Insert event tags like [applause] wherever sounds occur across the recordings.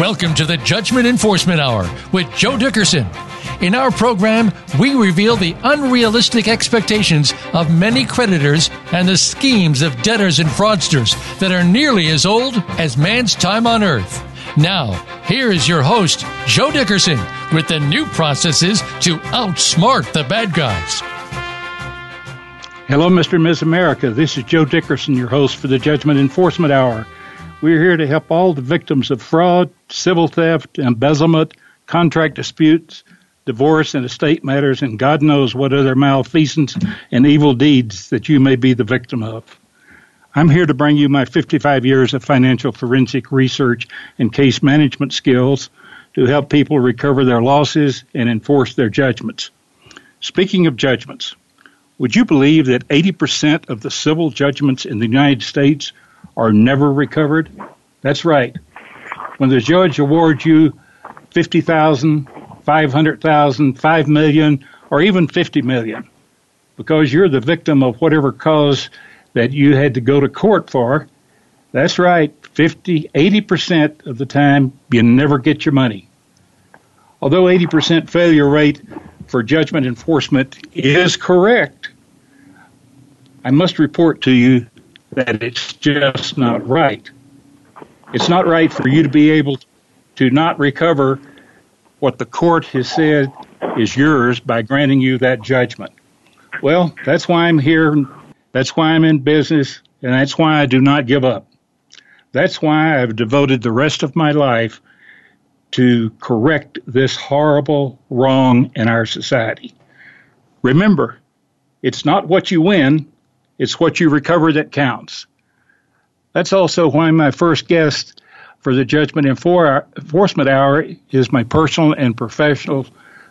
Welcome to the Judgment Enforcement Hour with Joe Dickerson. In our program, we reveal the unrealistic expectations of many creditors and the schemes of debtors and fraudsters that are nearly as old as man's time on earth. Now, here is your host, Joe Dickerson, with the new processes to outsmart the bad guys. Hello, Mr. and Ms. America. This is Joe Dickerson, your host for the Judgment Enforcement Hour. We're here to help all the victims of fraud, civil theft, embezzlement, contract disputes, divorce and estate matters, and God knows what other malfeasance and evil deeds that you may be the victim of. I'm here to bring you my 55 years of financial forensic research and case management skills to help people recover their losses and enforce their judgments. Speaking of judgments, would you believe that 80% of the civil judgments in the United States are never recovered? That's right. When the judge awards you 50,000, 500,000, 5 million, or even 50 million, because you're the victim of whatever cause that you had to go to court for, that's right, 50, 80% of the time you never get your money. Although 80% failure rate for judgment enforcement is correct, I must report to you that it's just not right. It's not right for you to be able to not recover what the court has said is yours by granting you that judgment. Well, that's why I'm here. That's why I'm in business, and that's why I do not give up. That's why I've devoted the rest of my life to correct this horrible wrong in our society. Remember, it's not what you win, it's what you recover that counts. That's also why my first guest for the Judgment Enforcement Hour is my personal and professional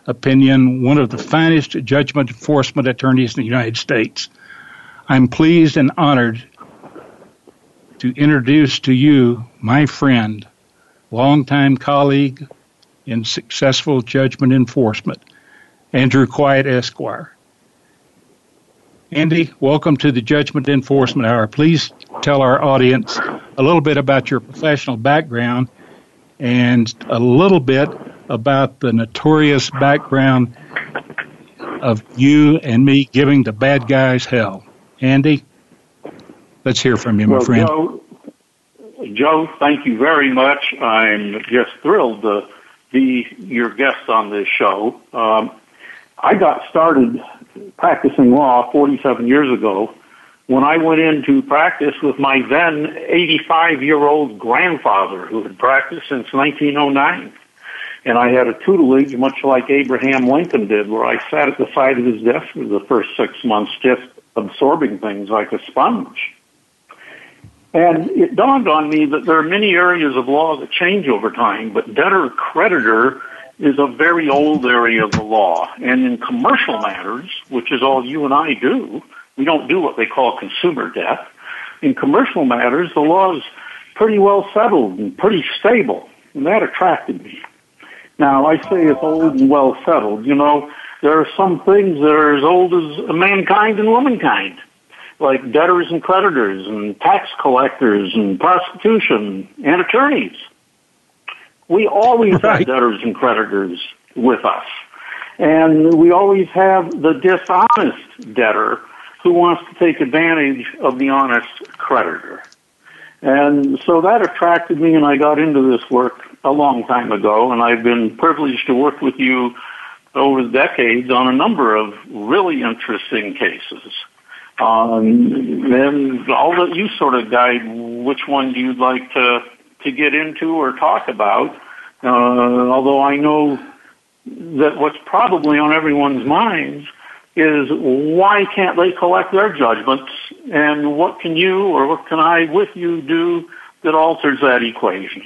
opinion, one of the finest judgment enforcement attorneys in the United States. I'm pleased and honored to introduce to you my friend, longtime colleague in successful judgment enforcement, Andrew Quiat Esquire. Andy, welcome to the Judgment Enforcement Hour. Please tell our audience a little bit about your professional background and a little bit about the notorious background of you and me giving the bad guys hell. Andy, let's hear from you, my well, friend. Joe, Joe, thank you very much. I'm just thrilled to be your guest on this show. Um, I got started practicing law 47 years ago when I went into practice with my then 85 year old grandfather who had practiced since 1909. And I had a tutelage much like Abraham Lincoln did where I sat at the side of his desk for the first six months just absorbing things like a sponge. And it dawned on me that there are many areas of law that change over time, but debtor creditor is a very old area of the law. And in commercial matters, which is all you and I do, we don't do what they call consumer debt. In commercial matters, the law is pretty well settled and pretty stable, and that attracted me. Now, I say it's old and well settled. You know, there are some things that are as old as mankind and womankind, like debtors and creditors and tax collectors and prostitution and attorneys. We always [laughs] right. have debtors and creditors with us. And we always have the dishonest debtor who wants to take advantage of the honest creditor. And so that attracted me and I got into this work a long time ago and I've been privileged to work with you over the decades on a number of really interesting cases. Um, and I'll let you sort of guide which one do you'd like to to get into or talk about. Uh, although I know that what's probably on everyone's minds is why can't they collect their judgments and what can you or what can I with you do that alters that equation?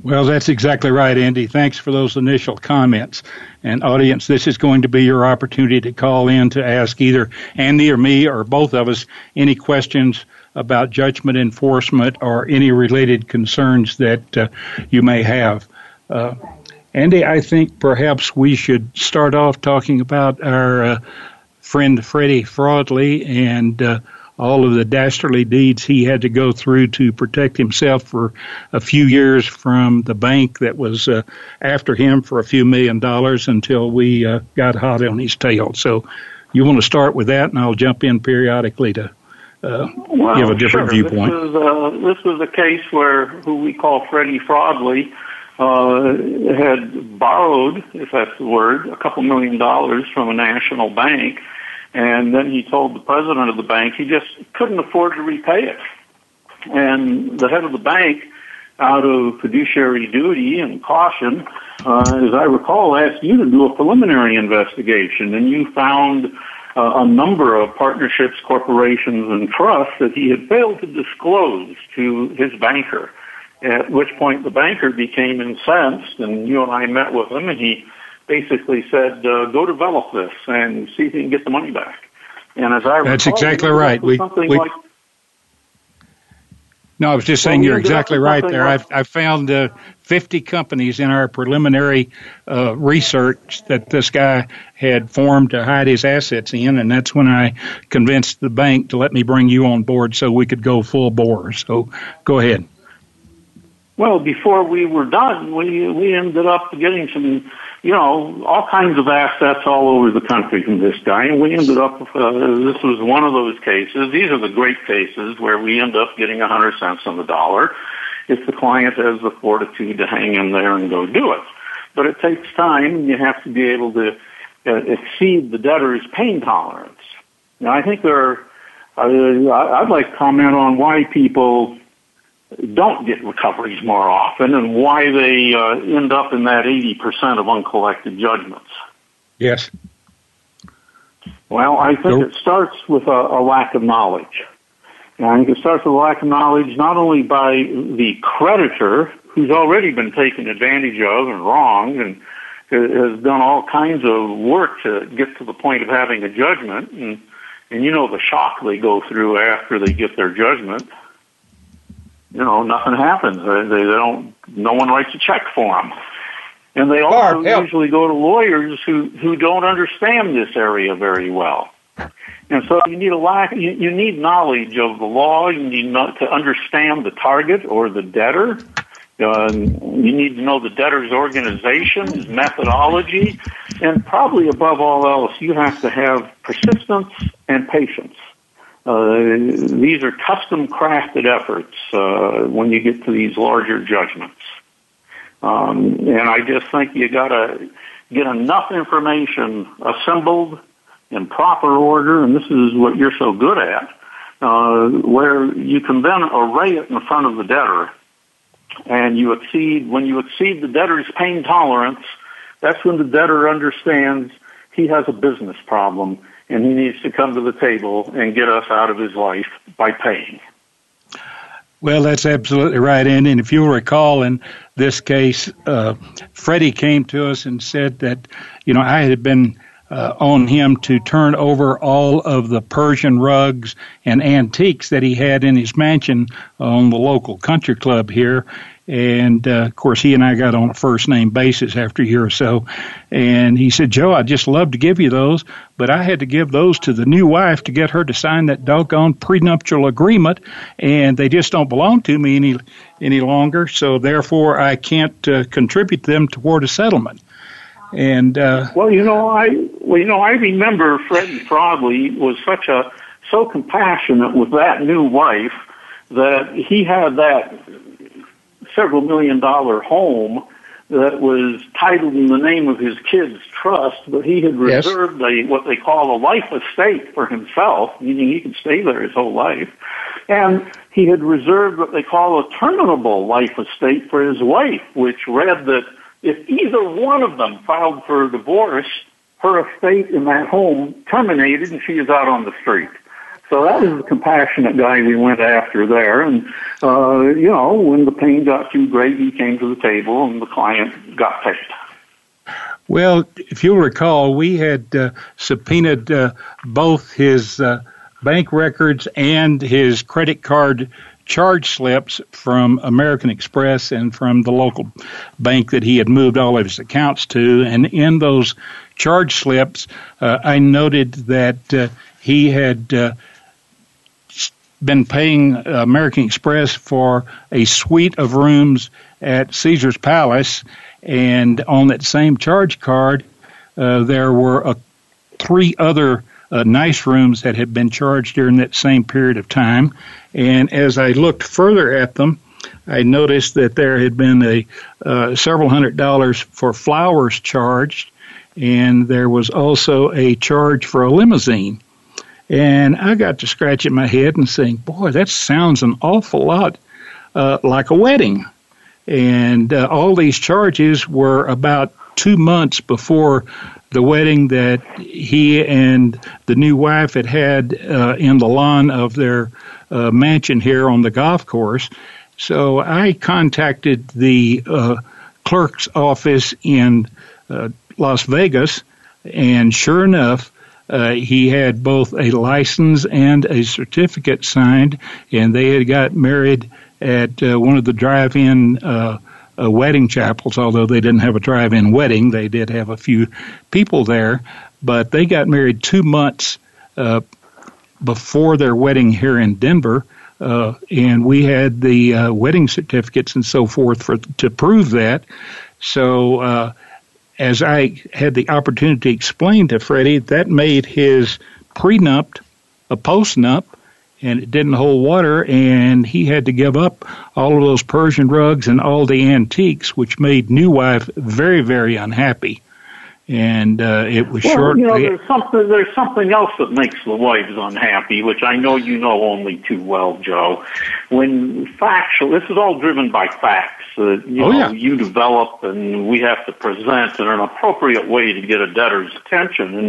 Well, that's exactly right, Andy. Thanks for those initial comments. And audience, this is going to be your opportunity to call in to ask either Andy or me or both of us any questions about judgment enforcement or any related concerns that uh, you may have. Uh, Andy, I think perhaps we should start off talking about our uh, friend Freddie Fraudley and uh, all of the dastardly deeds he had to go through to protect himself for a few years from the bank that was uh, after him for a few million dollars until we uh, got hot on his tail. So you want to start with that, and I'll jump in periodically to uh, well, give a different sure. viewpoint. This was, uh, this was a case where who we call Freddie Fraudley uh, had borrowed, if that's the word, a couple million dollars from a national bank, and then he told the president of the bank he just couldn't afford to repay it. And the head of the bank, out of fiduciary duty and caution, uh, as I recall, asked you to do a preliminary investigation, and you found a number of partnerships, corporations, and trusts that he had failed to disclose to his banker. At which point the banker became incensed, and you and I met with him, and he basically said, uh, "Go develop this and see if you can get the money back." And as I that's recall, exactly right. We, we, like, no, I was just saying well, you're exactly right there. I've, I've found uh, 50 companies in our preliminary uh, research that this guy had formed to hide his assets in, and that's when I convinced the bank to let me bring you on board so we could go full bore. So go ahead. Well, before we were done, we we ended up getting some, you know, all kinds of assets all over the country from this guy, and we ended up. Uh, this was one of those cases. These are the great cases where we end up getting a hundred cents on the dollar if the client has the fortitude to hang in there and go do it. But it takes time. You have to be able to uh, exceed the debtor's pain tolerance. Now, I think there. Are, uh, I'd like to comment on why people don't get recoveries more often and why they uh, end up in that 80% of uncollected judgments. Yes. Well, I think nope. it starts with a, a lack of knowledge. And I think it starts with a lack of knowledge not only by the creditor, who's already been taken advantage of and wronged and has done all kinds of work to get to the point of having a judgment, and, and you know the shock they go through after they get their judgment you know, nothing happens. They, they don't. No one writes a check for them, and they also usually go to lawyers who who don't understand this area very well. And so you need a lack. You, you need knowledge of the law. You need not to understand the target or the debtor. Uh, you need to know the debtor's organization, his methodology, and probably above all else, you have to have persistence and patience. Uh, these are custom crafted efforts uh, when you get to these larger judgments. Um, and I just think you got to get enough information assembled in proper order, and this is what you're so good at, uh, where you can then array it in front of the debtor, and you exceed when you exceed the debtor's pain tolerance. That's when the debtor understands he has a business problem and he needs to come to the table and get us out of his life by paying. Well, that's absolutely right. And, and if you'll recall in this case, uh, Freddie came to us and said that, you know, I had been uh, on him to turn over all of the Persian rugs and antiques that he had in his mansion on the local country club here. And uh, of course, he and I got on a first name basis after a year or so. And he said, Joe, I'd just love to give you those, but I had to give those to the new wife to get her to sign that doggone prenuptial agreement, and they just don't belong to me any any longer. So therefore, I can't uh, contribute them toward a settlement. And uh, well, you know, I well, you know, I remember Freddie Fraudley was such a so compassionate with that new wife that he had that several million dollar home that was titled in the name of his kid's trust, but he had reserved yes. a what they call a life estate for himself, meaning he could stay there his whole life. And he had reserved what they call a terminable life estate for his wife, which read that if either one of them filed for divorce, her estate in that home terminated and she is out on the street. So that was the compassionate guy we went after there. And, uh, you know, when the pain got too great, he came to the table and the client got paid. Well, if you'll recall, we had uh, subpoenaed uh, both his uh, bank records and his credit card charge slips from American Express and from the local bank that he had moved all of his accounts to. And in those charge slips, uh, I noted that uh, he had been paying American Express for a suite of rooms at Caesar's Palace, and on that same charge card, uh, there were uh, three other uh, nice rooms that had been charged during that same period of time. And as I looked further at them, I noticed that there had been a uh, several hundred dollars for flowers charged, and there was also a charge for a limousine. And I got to scratching my head and saying, "Boy, that sounds an awful lot uh, like a wedding." And uh, all these charges were about two months before the wedding that he and the new wife had had uh, in the lawn of their uh, mansion here on the golf course. So I contacted the uh, clerk's office in uh, Las Vegas, and sure enough, uh, he had both a license and a certificate signed, and they had got married at uh, one of the drive-in uh, uh, wedding chapels. Although they didn't have a drive-in wedding, they did have a few people there. But they got married two months uh, before their wedding here in Denver, uh, and we had the uh, wedding certificates and so forth for to prove that. So, uh, as I had the opportunity to explain to Freddie, that made his prenup a postnup, and it didn't hold water, and he had to give up all of those Persian rugs and all the antiques, which made new wife very, very unhappy and uh, it was well, short. You know, there's something there's something else that makes the wives unhappy, which I know you know only too well, Joe. When factual, this is all driven by facts that you oh, know yeah. you develop, and we have to present in an appropriate way to get a debtor's attention. And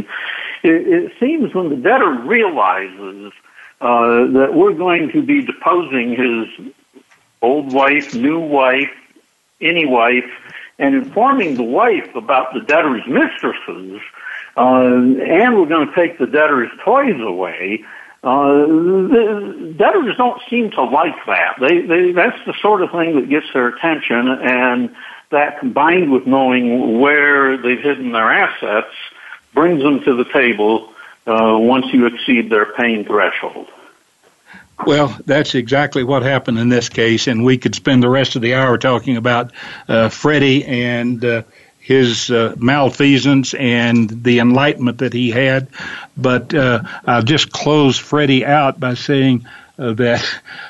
it, it seems when the debtor realizes uh, that we're going to be deposing his old wife, new wife, any wife and informing the wife about the debtor's mistresses, uh, and we're going to take the debtor's toys away. Uh, the debtors don't seem to like that. They, they, that's the sort of thing that gets their attention, and that combined with knowing where they've hidden their assets brings them to the table uh, once you exceed their pain threshold. Well, that's exactly what happened in this case, and we could spend the rest of the hour talking about uh, Freddie and uh, his uh, malfeasance and the enlightenment that he had. But uh, I'll just close Freddie out by saying uh, that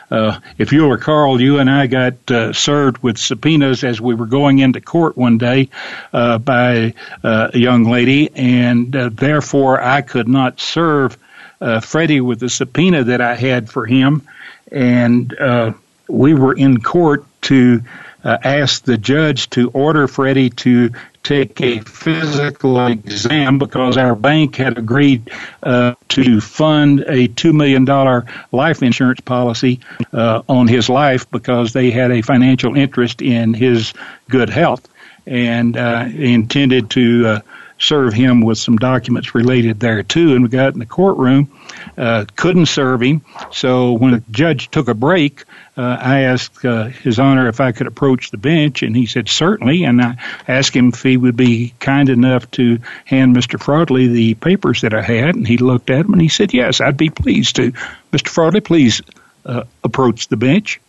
uh, if you'll recall, you and I got served with subpoenas as we were going into court one day by a young lady, and therefore I could not serve uh, Freddie with the subpoena that I had for him, and uh, we were in court to uh, ask the judge to order Freddie to take a physical exam because our bank had agreed uh, to fund a two million dollar life insurance policy uh, on his life because they had a financial interest in his good health and uh, intended to uh, serve him with some documents related there too. And we got in the courtroom, uh, couldn't serve him. So when the judge took a break, uh, I asked uh, His Honor if I could approach the bench, and he said certainly. And I asked him if he would be kind enough to hand Mr. Fraudley the papers that I had, and he looked at them and he said, "Yes, I'd be pleased to." Mr. Fraudley, please uh, approach the bench.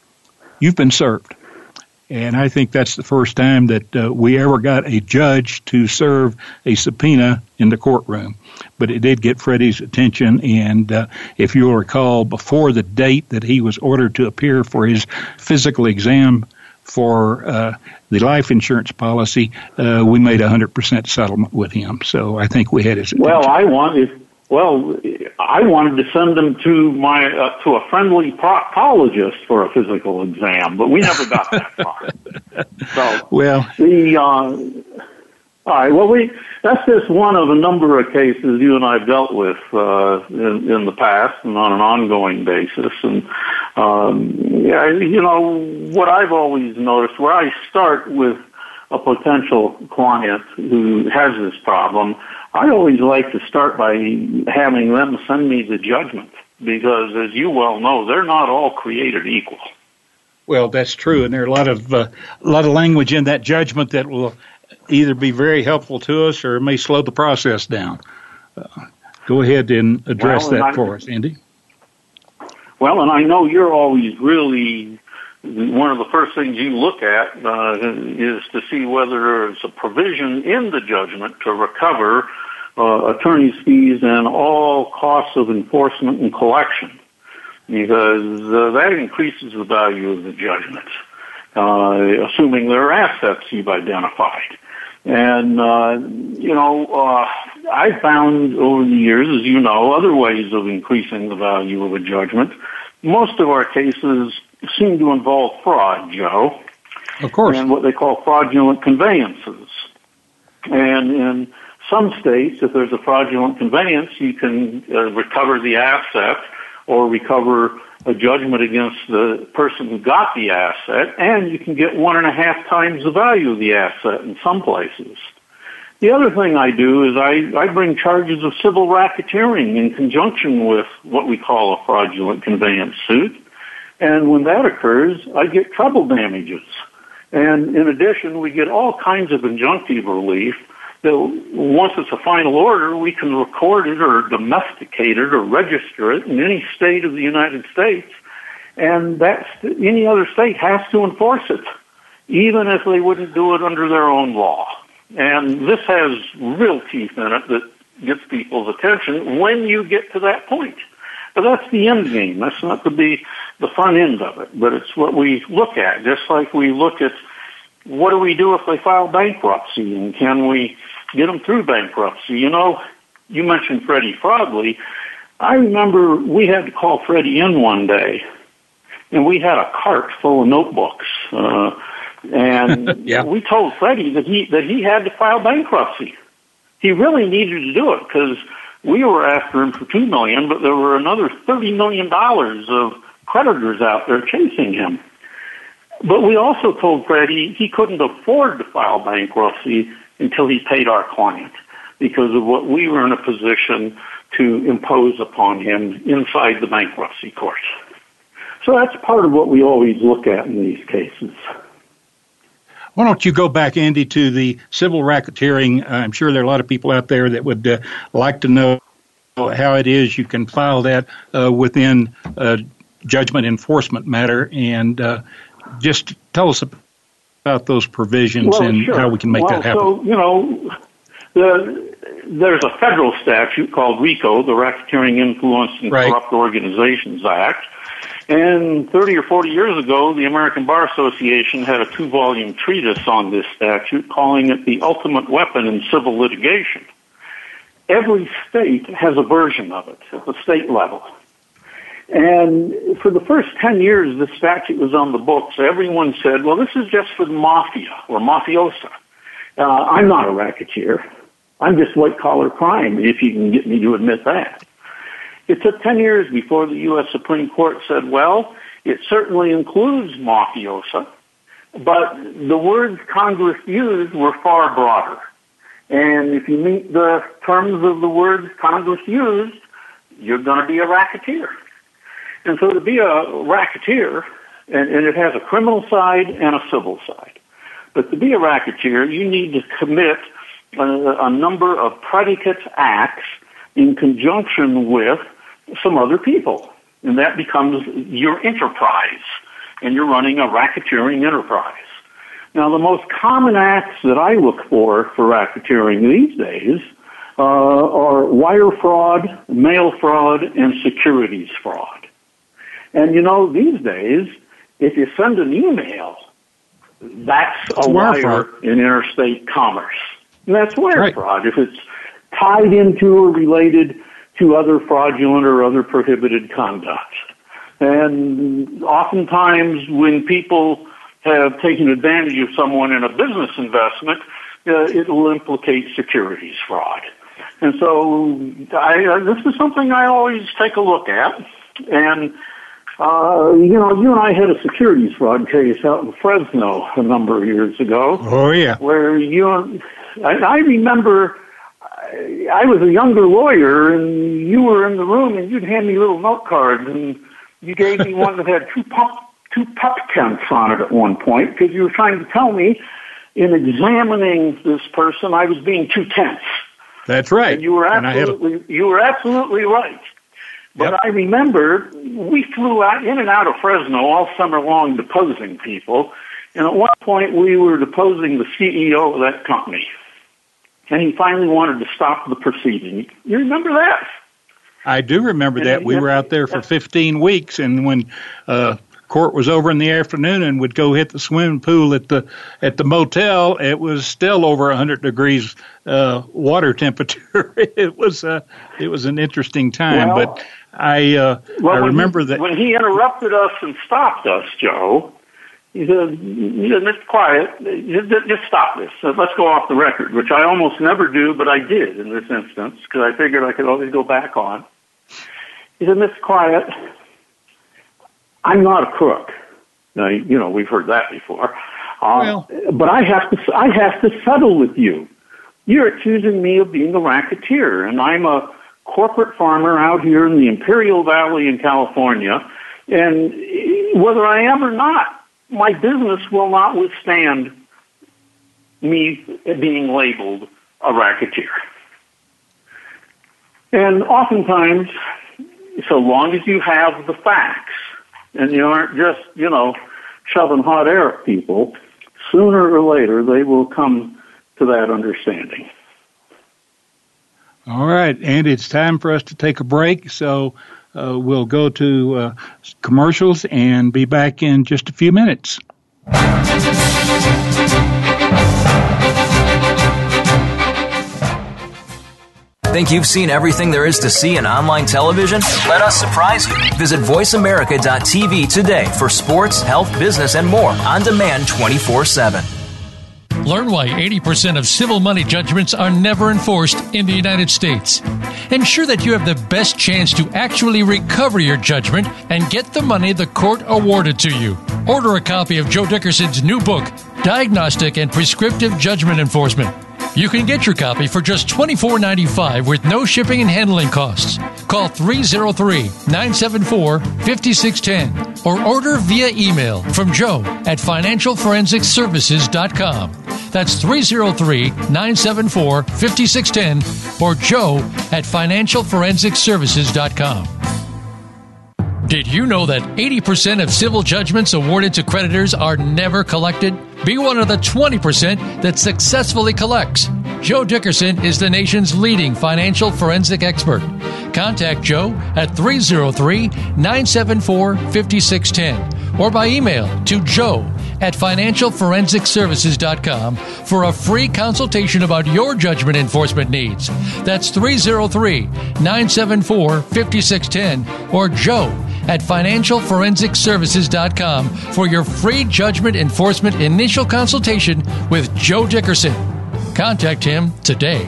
You've been served. And I think that's the first time that uh, we ever got a judge to serve a subpoena in the courtroom. But it did get Freddie's attention. And uh, if you'll recall, before the date that he was ordered to appear for his physical exam for uh, the life insurance policy, uh, we made a 100% settlement with him. So I think we had his attention. Well, I wanted well, I wanted to send them to my uh, to a friendly proctologist for a physical exam, but we never got that [laughs] far. So well, the uh, all right. Well, we that's just one of a number of cases you and I have dealt with uh, in, in the past and on an ongoing basis. And um, yeah, you know what I've always noticed where I start with a potential client who has this problem I always like to start by having them send me the judgment because, as you well know, they're not all created equal. Well, that's true, and there are a lot of uh, a lot of language in that judgment that will either be very helpful to us or may slow the process down. Uh, go ahead and address well, that and for us, Andy. Well, and I know you're always really one of the first things you look at uh, is to see whether there's a provision in the judgment to recover uh, attorney's fees and all costs of enforcement and collection, because uh, that increases the value of the judgment, uh, assuming there are assets you've identified. And, uh, you know, uh, I found over the years, as you know, other ways of increasing the value of a judgment. Most of our cases seem to involve fraud, Joe. Of course. And what they call fraudulent conveyances. And in some states, if there's a fraudulent conveyance, you can uh, recover the asset or recover a judgment against the person who got the asset, and you can get one and a half times the value of the asset in some places. The other thing I do is I, I bring charges of civil racketeering in conjunction with what we call a fraudulent conveyance suit. And when that occurs, I get treble damages. And in addition, we get all kinds of injunctive relief that once it's a final order, we can record it or domesticate it or register it in any state of the United States. And that's, any other state has to enforce it, even if they wouldn't do it under their own law. And this has real teeth in it that gets people's attention when you get to that point. But that's the end game. That's not to be the front end of it, but it's what we look at, just like we look at what do we do if they file bankruptcy and can we get them through bankruptcy? You know, you mentioned Freddie Fraudley. I remember we had to call Freddie in one day and we had a cart full of notebooks. Uh, and [laughs] yeah. we told Freddie that he, that he had to file bankruptcy. He really needed to do it because we were after him for two million, but there were another thirty million dollars of creditors out there chasing him. But we also told Freddie he couldn't afford to file bankruptcy until he paid our client because of what we were in a position to impose upon him inside the bankruptcy court. So that's part of what we always look at in these cases. Why don't you go back, Andy, to the civil racketeering? I'm sure there are a lot of people out there that would uh, like to know how it is you can file that uh, within a judgment enforcement matter, and uh, just tell us about those provisions well, and sure. how we can make well, that happen. So, you know, the, there's a federal statute called RICO, the Racketeering Influence and right. Corrupt Organizations Act, and 30 or 40 years ago, the American Bar Association had a two volume treatise on this statute calling it the ultimate weapon in civil litigation. Every state has a version of it at the state level. And for the first 10 years the statute was on the books, everyone said, well, this is just for the mafia or mafiosa. Uh, I'm not a racketeer. I'm just white collar crime, if you can get me to admit that. It took 10 years before the U.S. Supreme Court said, well, it certainly includes mafiosa, but the words Congress used were far broader. And if you meet the terms of the words Congress used, you're going to be a racketeer. And so to be a racketeer, and, and it has a criminal side and a civil side, but to be a racketeer, you need to commit a, a number of predicate acts in conjunction with some other people. And that becomes your enterprise. And you're running a racketeering enterprise. Now, the most common acts that I look for for racketeering these days uh, are wire fraud, mail fraud, and securities fraud. And you know, these days, if you send an email, that's a wire in interstate commerce. And that's wire right. fraud. If it's tied into or related to other fraudulent or other prohibited conduct. And oftentimes when people have taken advantage of someone in a business investment, uh, it will implicate securities fraud. And so I, uh, this is something I always take a look at. And, uh, you know, you and I had a securities fraud case out in Fresno a number of years ago. Oh, yeah. Where you, I, I remember I was a younger lawyer, and you were in the room, and you'd hand me little note cards, and you gave me one that had two pup two pup tents on it at one point because you were trying to tell me, in examining this person, I was being too tense. That's right. And you were absolutely a... you were absolutely right. But Yep. I remember we flew out in and out of Fresno all summer long deposing people. And at one point we were deposing the CEO of that company. And he finally wanted to stop the proceeding. You remember that? I do remember that. We were out there for 15 weeks, and when uh, court was over in the afternoon and would go hit the swimming pool at the at the motel, it was still over 100 degrees uh, water [laughs] temperature. it was uh, it was an interesting time, Well- but I uh, Well, I remember he, that. when he interrupted us and stopped us, Joe. He said, he said, "Mr. Quiat, just, just stop this. Uh, Let's go off the record," which I almost never do, but I did in this instance because I figured I could always go back on. He said, "Mr. Quiat, I'm not a crook. Now, you know, we've heard that before. Um, Well- but I have to, I have to settle with you. You're accusing me of being a racketeer, and I'm a corporate farmer out here in the Imperial Valley in California, and whether I am or not, my business will not withstand me being labeled a racketeer. And oftentimes, so long as you have the facts and you aren't just, you know, shoving hot air at people, sooner or later they will come to that understanding. All right, and it's time for us to take a break, so uh, we'll go to uh, commercials and be back in just a few minutes. Think you've seen everything there is to see in online television? Let us surprise you. Visit VoiceAmerica.tv today for sports, health, business, and more on demand 24 7. Learn why 80% of civil money judgments are never enforced in the United States. Ensure that you have the best chance to actually recover your judgment and get the money the court awarded to you. Order a copy of Joe Dickerson's new book, Diagnostic and Prescriptive Judgment Enforcement. You can get your copy for just $24.95 with no shipping and handling costs. Call 303 974 5610 or order via email from Joe at financialforensicservices.com. That's 303 974 5610 or Joe at financialforensicservices.com. Did you know that 80% of civil judgments awarded to creditors are never collected? Be one of the 20% that successfully collects. Joe Dickerson is the nation's leading financial forensic expert. Contact Joe at 303 974 5610 or by email to joe at financialforensicservices.com for a free consultation about your judgment enforcement needs. That's 303 974 5610 or joe at financialforensicservices.com for your free judgment enforcement initial consultation with Joe Dickerson. Contact him today.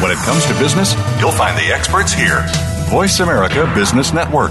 When it comes to business, you'll find the experts here. Voice America Business Network.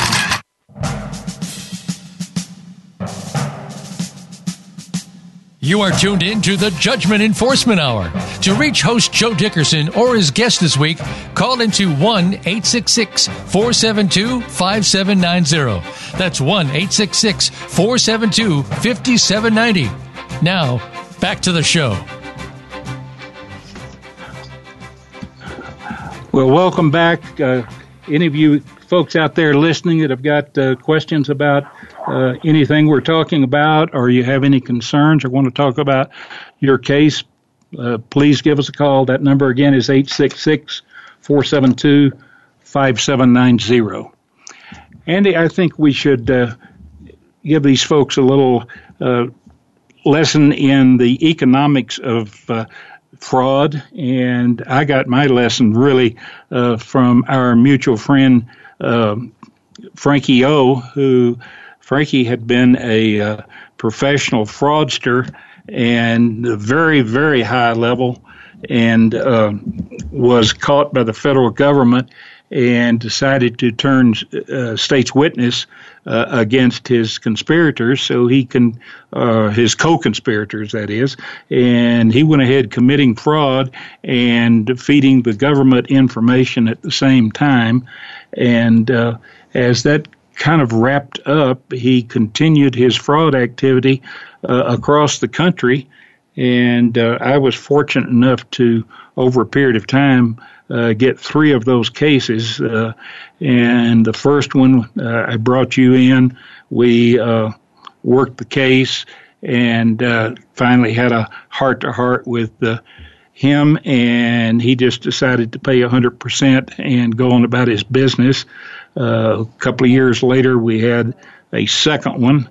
You are tuned in to the Judgment Enforcement Hour. To reach host Joe Dickerson or his guest this week, call into 1 866 472 5790. That's 1 866 472 5790. Now, back to the show. Well, welcome back. Uh, any of you folks out there listening that have got uh, questions about uh, anything we're talking about, or you have any concerns or want to talk about your case, uh, please give us a call. That number again is 866 472 5790. Andy, I think we should uh, give these folks a little uh, lesson in the economics of uh, fraud, and I got my lesson really uh, from our mutual friend uh, Frankie O, who Frankie had been a uh, professional fraudster and very, very high level, and uh, was caught by the federal government and decided to turn uh, state's witness uh, against his conspirators, so he can uh, his co-conspirators, that is, and he went ahead committing fraud and feeding the government information at the same time, and uh, as that kind of wrapped up, he continued his fraud activity uh, across the country. And uh, I was fortunate enough to, over a period of time, uh, get three of those cases. Uh, and the first one, uh, I brought you in. We uh, worked the case and uh, finally had a heart to heart with him, and he just decided to pay 100% and go on about his business. Uh, a couple of years later, we had a second one.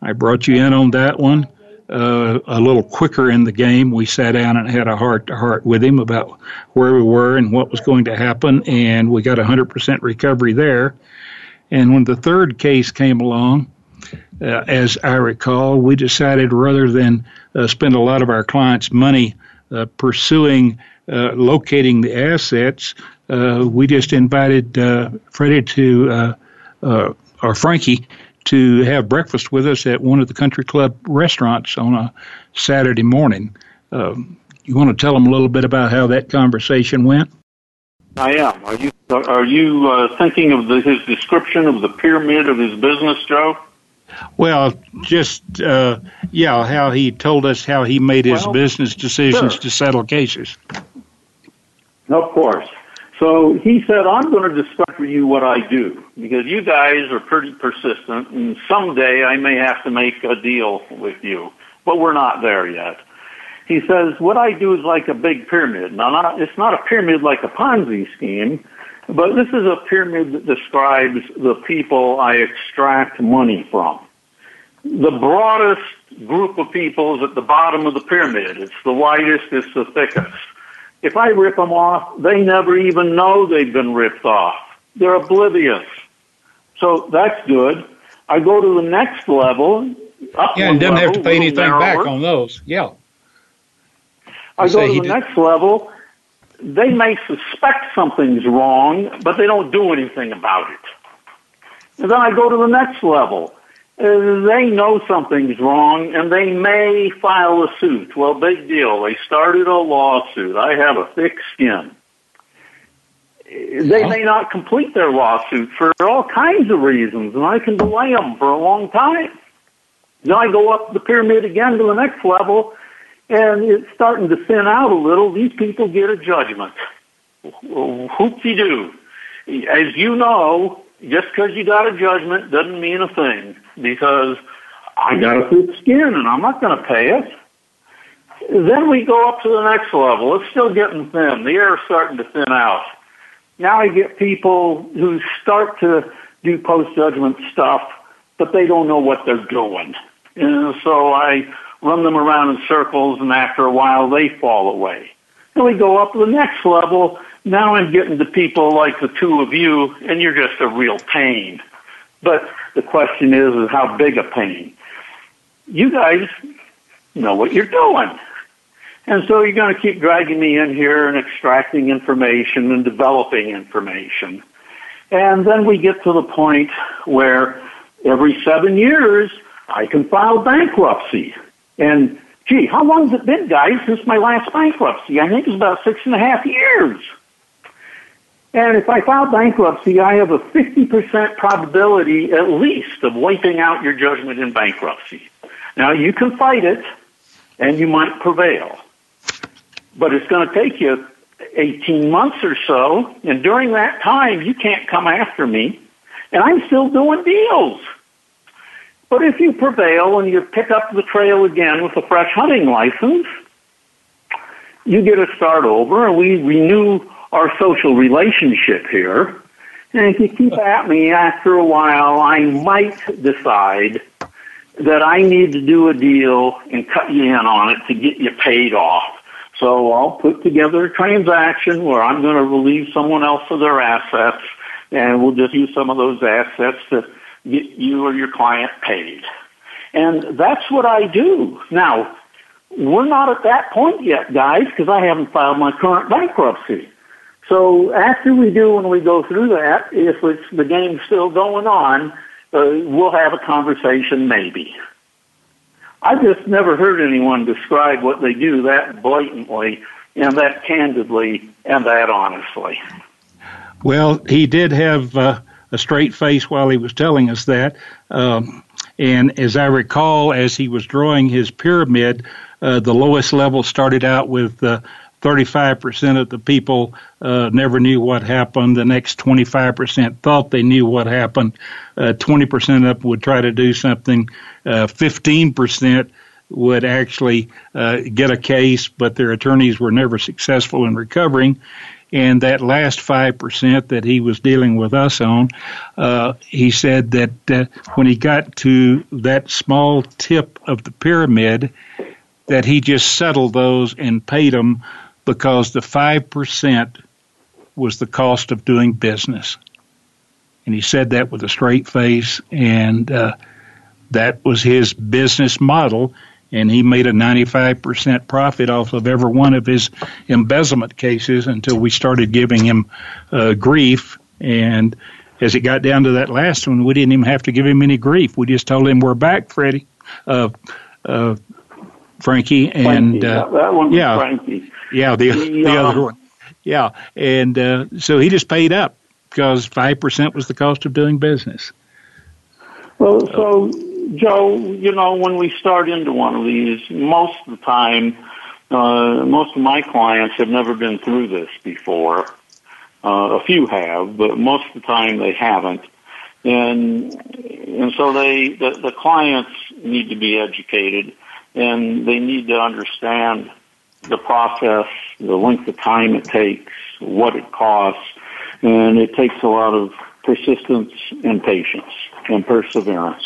I brought you in on that one uh, a little quicker in the game. We sat down and had a heart to heart with him about where we were and what was going to happen, and we got 100% recovery there. And when the third case came along, uh, as I recall, we decided rather than uh, spend a lot of our clients' money uh, pursuing uh, locating the assets, uh, we just invited Freddie to or Frankie to have breakfast with us at one of the country club restaurants on a Saturday morning. Um, you want to tell them a little bit about how that conversation went? I am. Are you are you uh, thinking of the, his description of the pyramid of his business, Joe? Well, just uh, yeah, how he told us how he made his well, business decisions sure. to settle cases. Of course. So he said, I'm going to describe you what I do because you guys are pretty persistent and someday I may have to make a deal with you, but we're not there yet. He says, what I do is like a big pyramid. Now, not, it's not a pyramid like a Ponzi scheme, but this is a pyramid that describes the people I extract money from. The broadest group of people is at the bottom of the pyramid. It's the widest, it's the thickest. If I rip them off, they never even know they've been ripped off. They're oblivious. So that's good. I go to the next level. yeah, and doesn't level, have to pay anything narrower. back on those. Yeah. I go to the did. next level. They may suspect something's wrong, but they don't do anything about it. And then I go to the next level. They know something's wrong and they may file a suit. Well, big deal. They started a lawsuit. I have a thick skin. They may not complete their lawsuit for all kinds of reasons and I can delay them for a long time. Then I go up the pyramid again to the next level and it's starting to thin out a little. These people get a judgment. Whoop-de-doo. As you know, just because you got a judgment doesn't mean a thing because I got a thick skin and I'm not going to pay it. Then we go up to the next level. It's still getting thin. The air's starting to thin out. Now I get people who start to do post-judgment stuff, but they don't know what they're doing. And so I run them around in circles and after a while they fall away. Then we go up to the next level now I'm getting to people like the two of you, and you're just a real pain. But the question is, is how big a pain? You guys know what you're doing. And so you're going to keep dragging me in here and extracting information and developing information. And then we get to the point where every seven years I can file bankruptcy. And gee, how long has it been, guys, since my last bankruptcy? I think it's about six and a half years. And if I file bankruptcy, I have a 50% probability at least of wiping out your judgment in bankruptcy. Now you can fight it and you might prevail. But it's going to take you 18 months or so and during that time you can't come after me and I'm still doing deals. But if you prevail and you pick up the trail again with a fresh hunting license, you get a start over and we renew our social relationship here. And if you keep at me after a while, I might decide that I need to do a deal and cut you in on it to get you paid off. So I'll put together a transaction where I'm going to relieve someone else of their assets and we'll just use some of those assets to get you or your client paid. And that's what I do. Now, we're not at that point yet, guys, because I haven't filed my current bankruptcy. So after we do, when we go through that, if it's the game's still going on, uh, we'll have a conversation maybe. I've just never heard anyone describe what they do that blatantly and that candidly and that honestly. Well, he did have uh, a straight face while he was telling us that. Um, and as I recall, as he was drawing his pyramid, uh, the lowest level started out with uh, 35% of the people uh, never knew what happened. The next 25% thought they knew what happened. Uh, 20% of them would try to do something. Uh, 15% would actually uh, get a case, but their attorneys were never successful in recovering. And that last 5% that he was dealing with us on, uh, he said that uh, when he got to that small tip of the pyramid, that he just settled those and paid them because the 5% was the cost of doing business. And he said that with a straight face, and uh, that was his business model. And he made a 95% profit off of every one of his embezzlement cases until we started giving him uh, grief. And as it got down to that last one, we didn't even have to give him any grief. We just told him we're back, Freddie, uh, uh, Frankie, and uh, that one yeah, Frankie. Yeah, the the, the other one. Yeah, and uh, so he just paid up because five percent was the cost of doing business. Well, so Joe, you know, when we start into one of these, most of the time, uh, most of my clients have never been through this before. Uh, a few have, but most of the time they haven't. And, and so they, the, the clients need to be educated and they need to understand the process, the length of time it takes, what it costs, and it takes a lot of persistence and patience and perseverance.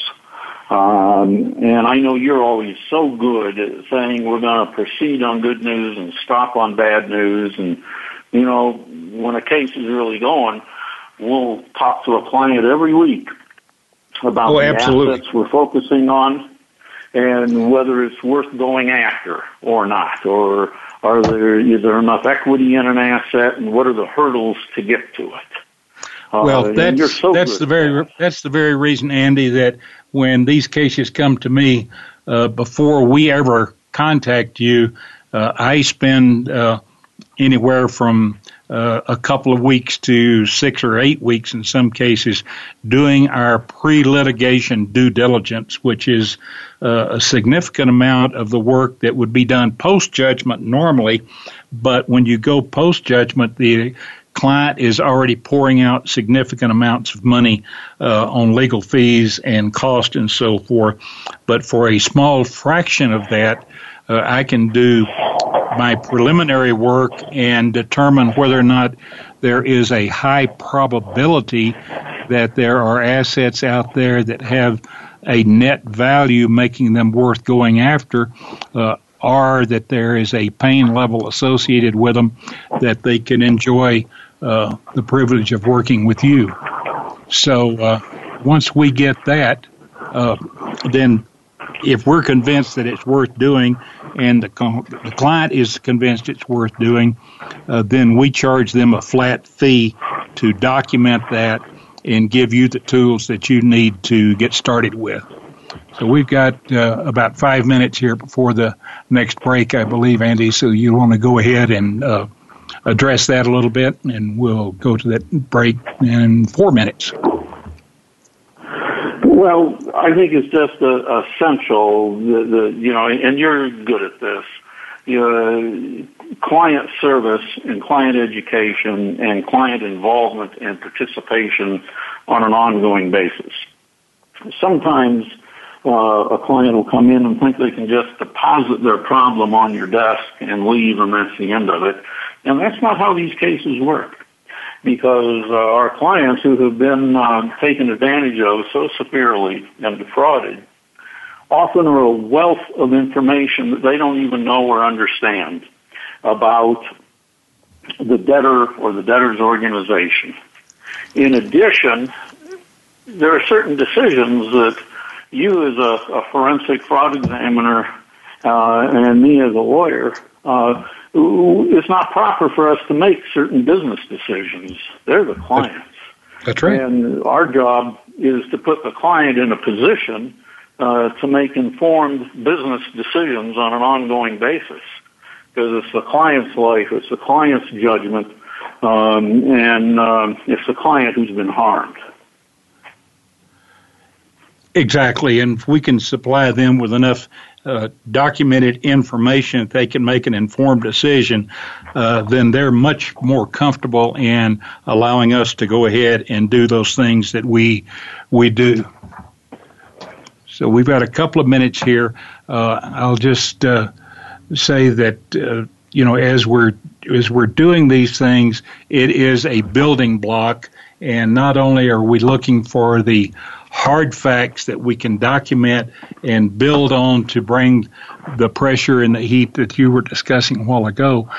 Um, and I know you're always so good at saying we're going to proceed on good news and stop on bad news. And, you know, when a case is really going, we'll talk to a client every week about oh, the absolutely. assets we're focusing on and whether it's worth going after or not, or are there is there enough equity in an asset, and what are the hurdles to get to it? Uh, well, that's so that's the very that's the very reason, Andy, that when these cases come to me, uh, before we ever contact you, uh, I spend uh, anywhere from uh, a couple of weeks to six or eight weeks in some cases doing our pre-litigation due diligence, which is uh, a significant amount of the work that would be done post-judgment normally. But when you go post-judgment, the client is already pouring out significant amounts of money uh, on legal fees and cost and so forth. But for a small fraction of that, uh, I can do my preliminary work and determine whether or not there is a high probability that there are assets out there that have a net value making them worth going after, uh, or that there is a pain level associated with them that they can enjoy uh, the privilege of working with you. So uh, once we get that, uh, then if we're convinced that it's worth doing and the, the client is convinced it's worth doing, uh, then we charge them a flat fee to document that and give you the tools that you need to get started with. So we've got uh, about five minutes here before the next break, I believe, Andy. So you want to go ahead and uh, address that a little bit, and we'll go to that break in four minutes. Well, I think it's just essential. The you know, and you're good at this. You know, client service and client education and client involvement and participation on an ongoing basis. Sometimes uh, a client will come in and think they can just deposit their problem on your desk and leave, and that's the end of it. And that's not how these cases work because uh, our clients who have been uh, taken advantage of so severely and defrauded often are a wealth of information that they don't even know or understand about the debtor or the debtor's organization. In addition, there are certain decisions that you as a, a forensic fraud examiner uh, and me as a lawyer uh, it's not proper for us to make certain business decisions. They're the clients. That's right. And our job is to put the client in a position uh, to make informed business decisions on an ongoing basis. Because it's the client's life, it's the client's judgment, um, and um, it's the client who's been harmed. Exactly, and if we can supply them with enough uh, documented information they can make an informed decision, uh, then they're much more comfortable in allowing us to go ahead and do those things that we we do. So we've got a couple of minutes here. Uh, I'll just uh, say that uh, you know as we're as we're doing these things, it is a building block, and not only are we looking for the hard facts that we can document and build on to bring the pressure and the heat that you were discussing a while ago.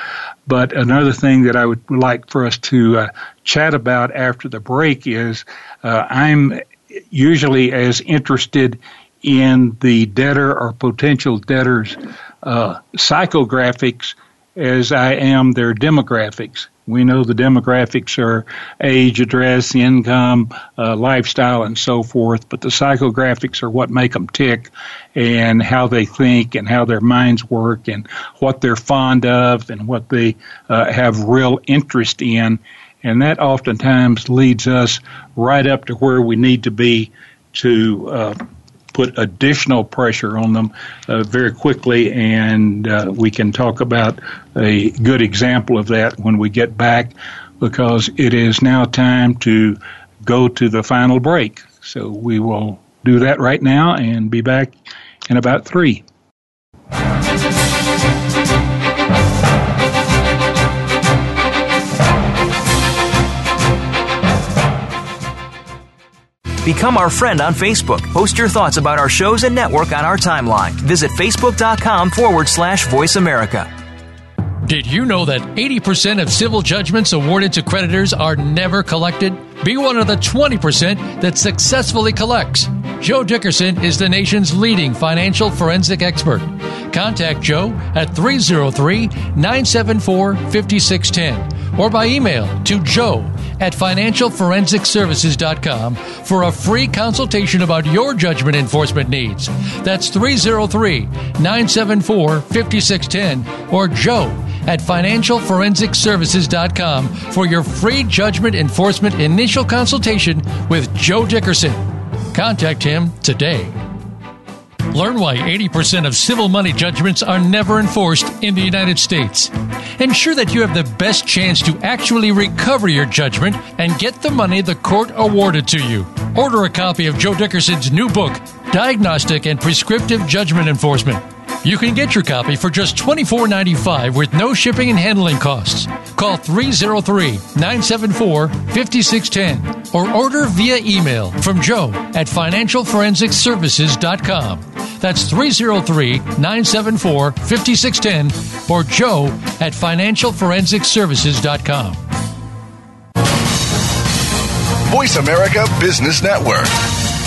But another thing that I would like for us to uh, chat about after the break is uh, I'm usually as interested in the debtor or potential debtors' uh, psychographics as I am their demographics. We know the demographics are age, address, income, uh, lifestyle, and so forth, but the psychographics are what make them tick and how they think and how their minds work and what they're fond of and what they uh, have real interest in. And that oftentimes leads us right up to where we need to be to uh, put additional pressure on them uh, very quickly, and uh, we can talk about a good example of that when we get back because it is now time to go to the final break. So we will do that right now and be back in about three. Become our friend on Facebook. Post your thoughts about our shows and network on our timeline. Visit facebook.com forward slash voice America. Did you know that 80% of civil judgments awarded to creditors are never collected? Be one of the 20% that successfully collects. Joe Dickerson is the nation's leading financial forensic expert. Contact Joe at 303 974 5610 or by email to joe at financialforensicservices.com for a free consultation about your judgment enforcement needs. That's 303 974 5610 or joe at financialforensicservices.com for your free judgment enforcement initial consultation with Joe Dickerson. Contact him today. Learn why 80% of civil money judgments are never enforced in the United States. Ensure that you have the best chance to actually recover your judgment and get the money the court awarded to you. Order a copy of Joe Dickerson's new book, Diagnostic and Prescriptive Judgment Enforcement. You can get your copy for just $24.95 with no shipping and handling costs. Call 303 974 5610 or order via email from Joe at financialforensicservices.com. That's 303 974 5610 or Joe at financialforensicservices.com. Voice America Business Network,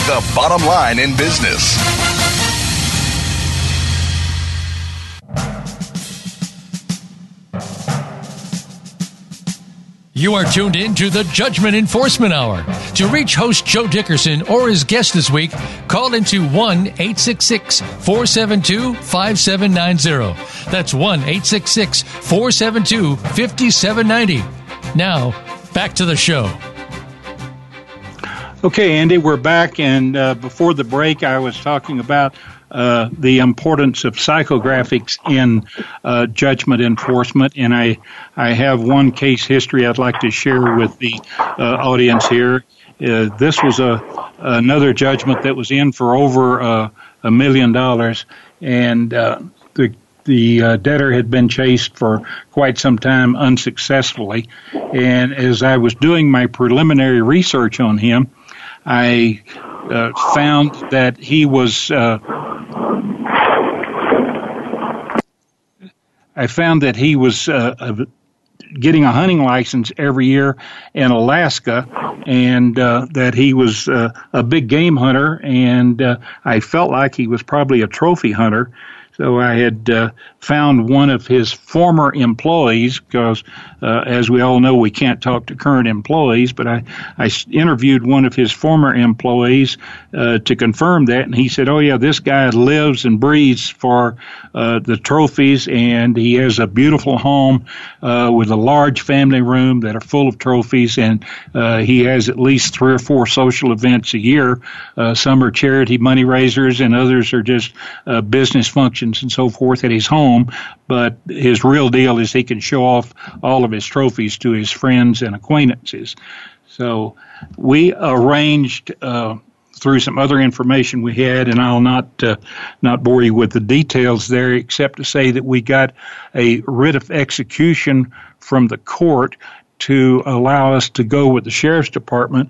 the bottom line in business. You are tuned in to the Judgment Enforcement Hour. To reach host Joe Dickerson or his guest this week, call into 1 866 472 5790. That's 1 866 472 5790. Now, back to the show. Okay, Andy, we're back. And uh, before the break, I was talking about uh, the importance of psychographics in uh, judgment enforcement, and I I have one case history I'd like to share with the uh, audience here. Uh, this was a another judgment that was in for over uh, a million dollars, and the the debtor had been chased for quite some time unsuccessfully. And as I was doing my preliminary research on him, I uh, found that he was. Uh, I found that he was uh, getting a hunting license every year in Alaska, and uh, that he was uh, a big game hunter, and uh, I felt like he was probably a trophy hunter. So I had uh, found one of his former employees because, uh, as we all know, we can't talk to current employees. But I, I interviewed one of his former employees uh, to confirm that, and he said, "Oh yeah, this guy lives and breathes for uh, the trophies, and he has a beautiful home uh, with a large family room that are full of trophies, and uh, he has at least three or four social events a year. some are charity money raisers, and others are just business functions." And so forth at his home, but his real deal is he can show off all of his trophies to his friends and acquaintances. So we arranged uh, through some other information we had, and I'll not uh, not bore you with the details there, except to say that we got a writ of execution from the court to allow us to go with the sheriff's department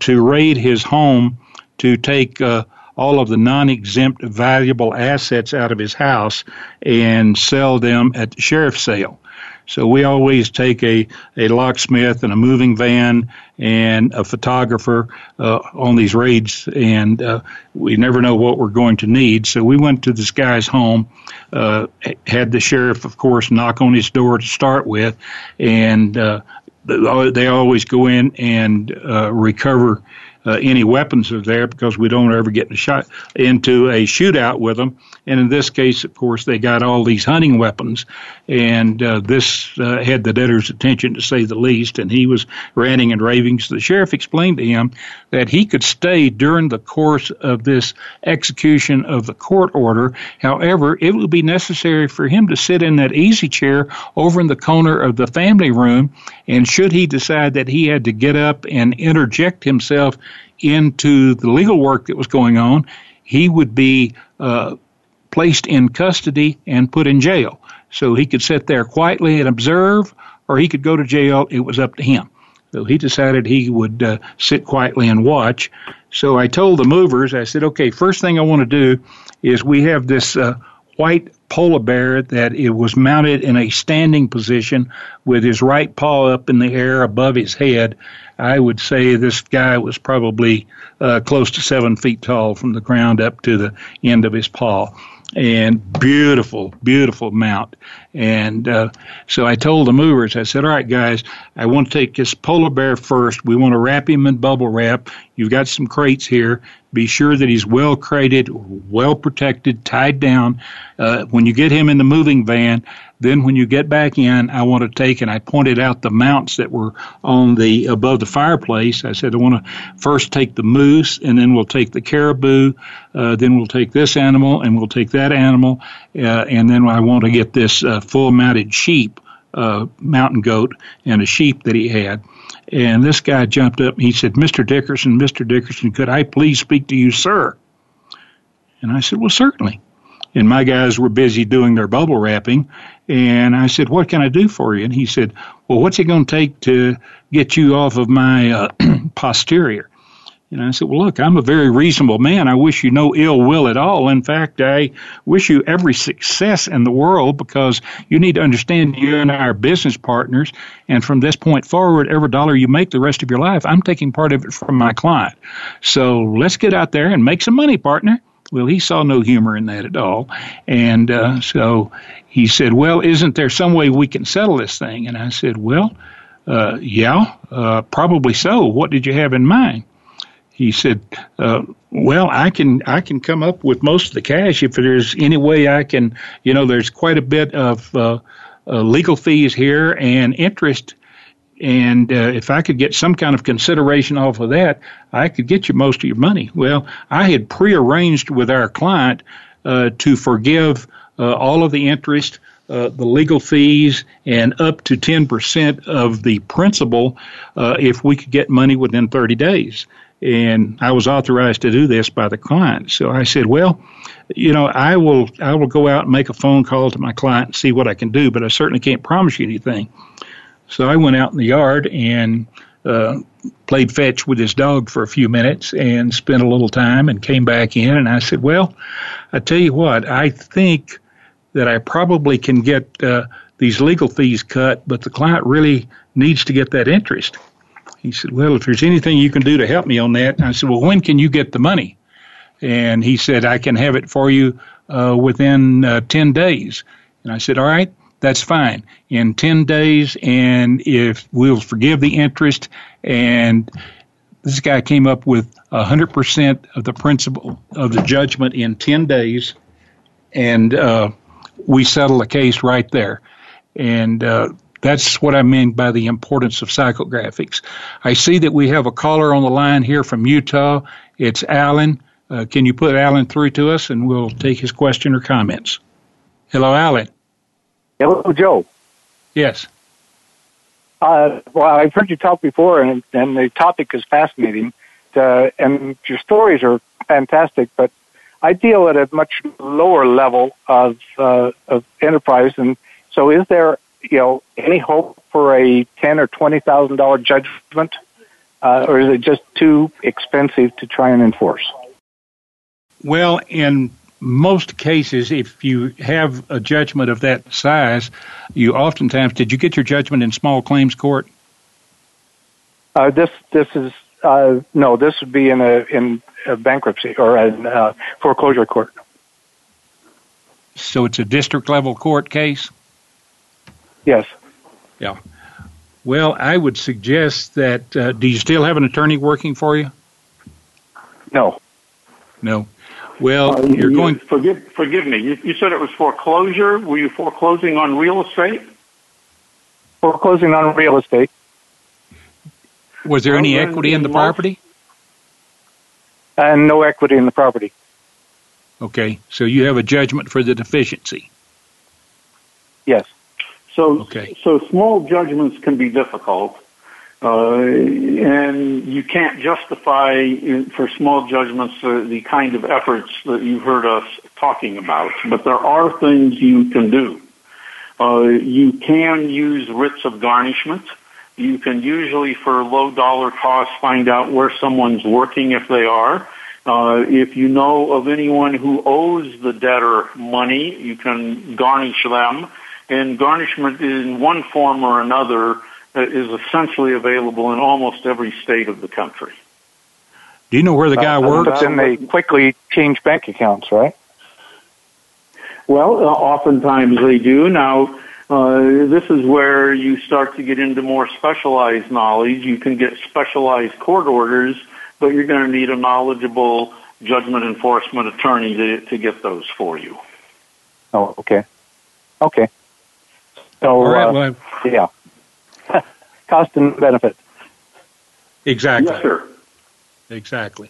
to raid his home to take uh, all of the non-exempt valuable assets out of his house and sell them at the sheriff's sale. So we always take a, a locksmith and a moving van and a photographer uh, on these raids, and uh, we never know what we're going to need. So we went to this guy's home, uh, had the sheriff, of course, knock on his door to start with, and uh, they always go in and uh, recover uh, any weapons are there because we don't ever get in shot into a shootout with them. And in this case, of course, they got all these hunting weapons, and uh, this uh, had the debtor's attention to say the least. And he was ranting and raving. So the sheriff explained to him that he could stay during the course of this execution of the court order. However, it would be necessary for him to sit in that easy chair over in the corner of the family room. And should he decide that he had to get up and interject himself into the legal work that was going on, he would be uh, placed in custody and put in jail. So he could sit there quietly and observe, or he could go to jail. It was up to him. So he decided he would uh, sit quietly and watch. So I told the movers, I said, okay, first thing I want to do is we have this uh, white polar bear that it was mounted in a standing position with his right paw up in the air above his head. I would say this guy was probably uh, close to seven feet tall from the ground up to the end of his paw and beautiful, beautiful mount. And uh, so I told the movers, I said, all right, guys, I want to take this polar bear first. We want to wrap him in bubble wrap. You've got some crates here. Be sure that he's well crated, well protected, tied down. Uh, when you get him in the moving van, then when you get back in, I want to take and I pointed out the mounts that were on the above the fireplace. I said I want to first take the moose, and then we'll take the caribou, uh, then we'll take this animal, and we'll take that animal, uh, and then I want to get this uh, full mounted sheep, uh, mountain goat, and a sheep that he had. And this guy jumped up and he said, Mr. Dickerson, Mr. Dickerson, could I please speak to you, sir? And I said, Well, certainly. And my guys were busy doing their bubble wrapping. And I said, What can I do for you? And he said, Well, what's it going to take to get you off of my uh, [clears throat] posterior? And I said, Well, look, I'm a very reasonable man. I wish you no ill will at all. In fact, I wish you every success in the world because you need to understand you and I are business partners. And from this point forward, every dollar you make the rest of your life, I'm taking part of it from my client. So let's get out there and make some money, partner. Well, he saw no humor in that at all. And uh, so he said, Well, isn't there some way we can settle this thing? And I said, Well, uh, yeah, uh, probably so. What did you have in mind? He said, uh, "Well, I can I can come up with most of the cash if there's any way I can. You know, there's quite a bit of uh, uh, legal fees here and interest, and uh, if I could get some kind of consideration off of that, I could get you most of your money." Well, I had prearranged with our client uh, to forgive uh, all of the interest. Uh, the legal fees and up to 10% of the principal uh, if we could get money within 30 days and I was authorized to do this by the client. So I said, well, you know, I will I will go out and make a phone call to my client and see what I can do, but I certainly can't promise you anything. So I went out in the yard and uh, played fetch with his dog for a few minutes and spent a little time and came back in and I said, well, I tell you what, I think that I probably can get uh, these legal fees cut, but the client really needs to get that interest. He said, Well, if there's anything you can do to help me on that, I said, Well, when can you get the money? And he said, I can have it for you uh, within uh, 10 days. And I said, all right, that's fine. In 10 days, and if we'll forgive the interest, and this guy came up with 100% of the principal of the judgment in 10 days, and uh, we settled the case right there. And uh, that's what I mean by the importance of psychographics. I see that we have a caller on the line here from Utah. It's Alan. Uh, can you put Alan through to us and we'll take his question or comments? Hello, Alan. Hello, Joe. Yes. Uh, well, I've heard you talk before, and, and the topic is fascinating, uh, and your stories are fantastic. But I deal at a much lower level of uh, of enterprise, and so is there, you know, any hope for a ten or twenty thousand dollar judgment, uh, or is it just too expensive to try and enforce? Well, in most cases, if you have a judgment of that size, you oftentimes did you get your judgment in small claims court? Uh, this this is uh, no, this would be in a in a bankruptcy or a uh, foreclosure court. So it's a district level court case. Yes. Yeah. Well, I would suggest that. Uh, do you still have an attorney working for you? No. No. Well, Uh, you're you- going. Forgive, forgive me. You, you said it was foreclosure. Were you foreclosing on real estate? Foreclosing on real estate. Was there any equity in the property? and no equity in the property. Okay, so you have a judgment for the deficiency. Yes. So, Okay. so small judgments can be difficult, uh, and you can't justify in, for small judgments uh, the kind of efforts that you've heard us talking about. But there are things you can do. Uh, you can use writs of garnishment. You can usually, for low dollar costs, find out where someone's working if they are. Uh, if you know of anyone who owes the debtor money, you can garnish them. And garnishment in one form or another uh, is essentially available in almost every state of the country. Do you know where the guy Uh, works? But then they quickly change bank accounts, right? Well, uh, oftentimes they do. Now, uh, this is where you start to get into more specialized knowledge. You can get specialized court orders, but you're going to need a knowledgeable judgment enforcement attorney to, to get those for you. Oh, okay. Okay. So, All right. uh, Well, yeah. [laughs] Cost and benefit. exactly. Yes, sir. Exactly.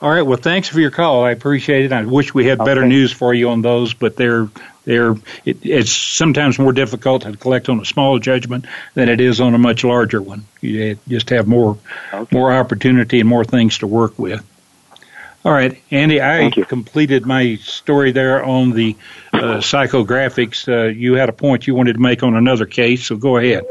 All right. Well, thanks for your call. I appreciate it. I wish we had better Okay. news for you on those, but they're they're it, it's sometimes more difficult to collect on a small judgment than it is on a much larger one. You just have more Okay. more opportunity and more things to work with. All right, Andy, I completed my story there on the uh, psychographics. Uh, you had a point you wanted to make on another case, so go ahead.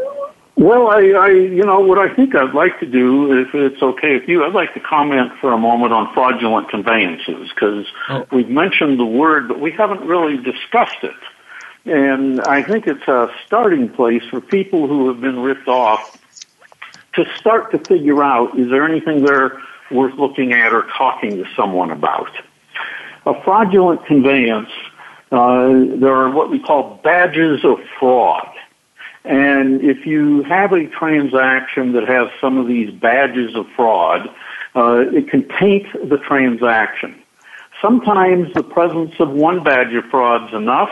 Well, I, I, you know, what I think I'd like to do, if it's okay with you, I'd like to comment for a moment on fraudulent conveyances because Oh. we've mentioned the word, but we haven't really discussed it. And I think it's a starting place for people who have been ripped off to start to figure out is there anything there worth looking at or talking to someone about. A fraudulent conveyance, uh, there are what we call badges of fraud. And if you have a transaction that has some of these badges of fraud, uh, it can taint the transaction. Sometimes the presence of one badge of fraud is enough.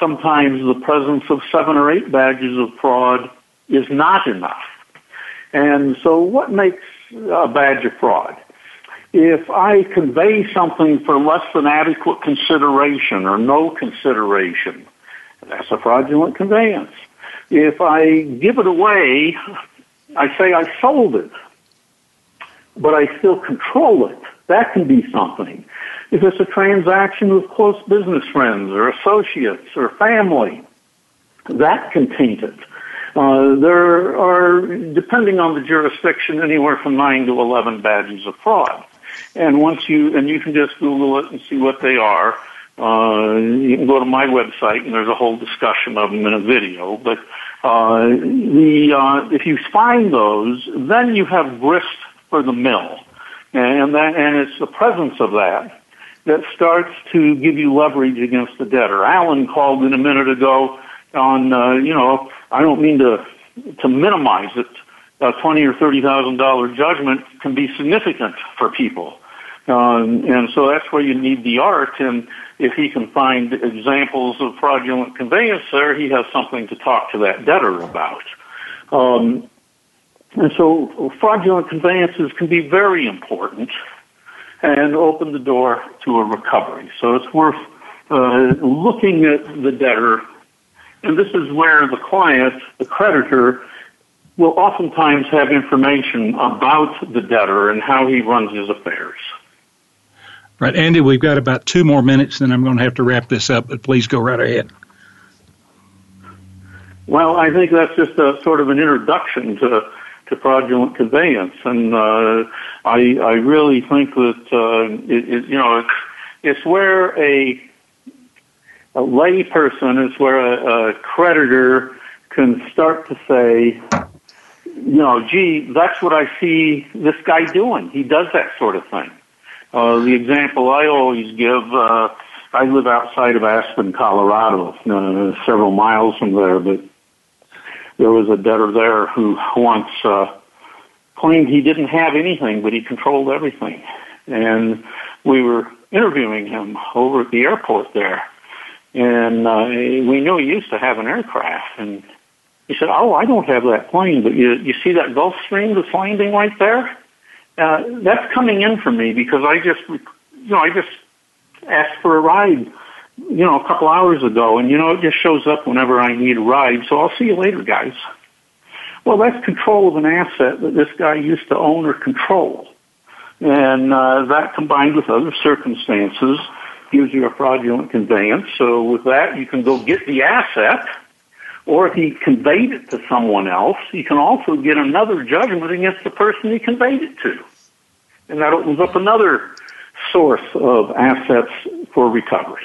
Sometimes the presence of seven or eight badges of fraud is not enough. And so what makes a badge of fraud? If I convey something for less than adequate consideration or no consideration, that's a fraudulent conveyance. If I give it away, I say I sold it, but I still control it. That can be something. If it's a transaction with close business friends or associates or family, that can taint it. Uh, there are, depending on the jurisdiction, anywhere from nine to eleven badges of fraud. And once you, and you can just Google it and see what they are. Uh, you can go to my website and there's a whole discussion of them in a video. But uh, the uh, if you find those, then you have grist for the mill, and that and it's the presence of that that starts to give you leverage against the debtor. Alan called in a minute ago on, uh, you know, I don't mean to to minimize it. A twenty or thirty thousand dollar judgment can be significant for people, um, and so that's where you need the art. And if he can find examples of fraudulent conveyance there, he has something to talk to that debtor about. Um, and so fraudulent conveyances can be very important and open the door to a recovery. So it's worth uh, looking at the debtor, and this is where the client, the creditor, will oftentimes have information about the debtor and how he runs his affairs. Right, Andy, we've got about two more minutes, and I'm going to have to wrap this up, but please go right ahead. Well, I think that's just a sort of an introduction to to fraudulent conveyance, and uh, I I really think that uh, it, it, you know it's it's where a a lay person is where a, a creditor can start to say, you know, gee, that's what I see this guy doing. He does that sort of thing. Uh, the example I always give, uh, I live outside of Aspen, Colorado, uh, several miles from there, but there was a debtor there who once uh, claimed he didn't have anything, but he controlled everything. And we were interviewing him over at the airport there, and uh, we knew he used to have an aircraft. And he said, "Oh, I don't have that plane, but you you see that Gulfstream that's landing right there? Uh, that's coming in for me because I just, you know, I just asked for a ride." you know, a couple hours ago, and you know, it just shows up whenever I need a ride. So I'll see you later, guys. Well, that's control of an asset that this guy used to own or control, and uh, that combined with other circumstances gives you a fraudulent conveyance. So with that, you can go get the asset, or if he conveyed it to someone else, you can also get another judgment against the person he conveyed it to, and that opens up another source of assets for recovery.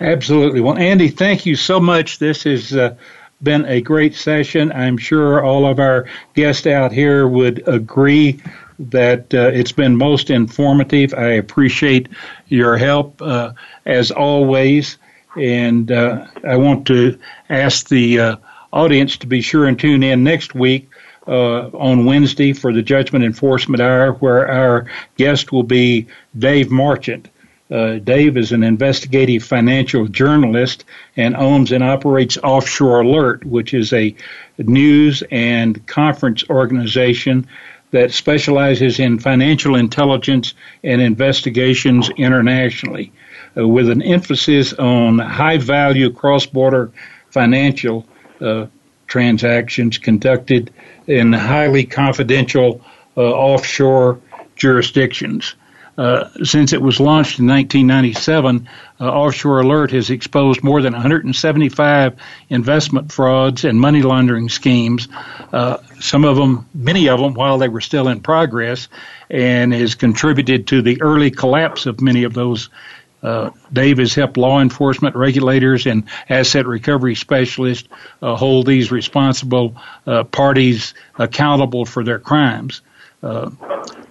Absolutely. Well, Andy, thank you so much. This has uh, been a great session. I'm sure all of our guests out here would agree that uh, it's been most informative. I appreciate your help uh, as always. And uh, I want to ask the uh, audience to be sure and tune in next week uh, on Wednesday for the Judgment Enforcement Hour, where our guest will be Dave Marchant. Uh, Dave is an investigative financial journalist and owns and operates Offshore Alert, which is a news and conference organization that specializes in financial intelligence and investigations internationally, uh, with an emphasis on high value cross border financial uh, transactions conducted in highly confidential uh, offshore jurisdictions. Uh, since it was launched in 1997, uh, Offshore Alert has exposed more than 175 investment frauds and money laundering schemes. Uh, some of them, many of them, while they were still in progress, and has contributed to the early collapse of many of those. Uh, Dave has helped law enforcement, regulators, and asset recovery specialists uh, hold these responsible parties accountable for their crimes.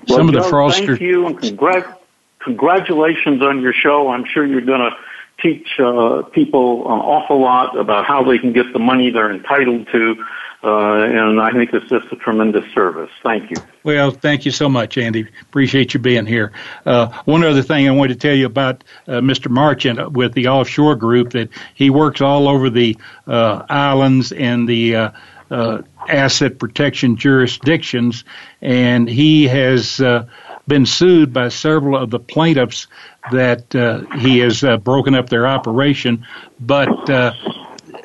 Uh, well, some of the fraudsters. Thank you and congr- congratulations on your show. I'm sure you're going to teach uh, people an awful lot about how they can get the money they're entitled to. Uh, and I think it's just a tremendous service. Thank you. Well, thank you so much, Andy. Appreciate you being here. Uh, one other thing I wanted to tell you about uh, Mr. Marchant with the offshore group that he works all over the uh, islands and the uh, asset protection jurisdictions, and he has uh, been sued by several of the plaintiffs that uh, he has uh, broken up their operation. But uh,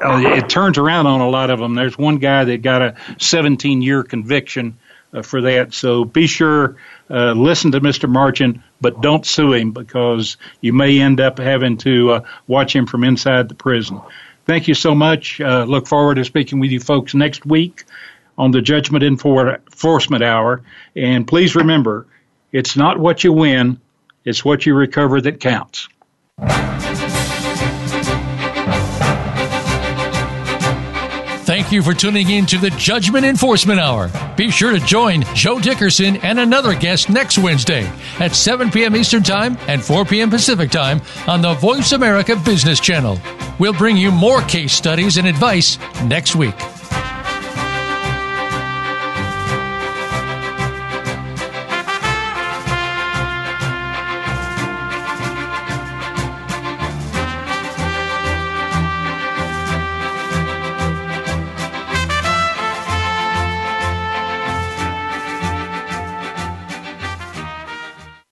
uh, it turns around on a lot of them. There's one guy that got a 17 year conviction for that. So be sure, listen to Mr. Marchant, but don't sue him because you may end up having to watch him from inside the prison. Thank you so much. Uh, look forward to speaking with you folks next week on the Judgment Enforcement Hour. And please remember, it's not what you win, it's what you recover that counts. Thank you for tuning in to the Judgment Enforcement Hour. Be sure to join Joe Dickerson and another guest next Wednesday at 7 p.m. Eastern Time and 4 p.m. Pacific Time on the Voice America Business Channel. We'll bring you more case studies and advice next week.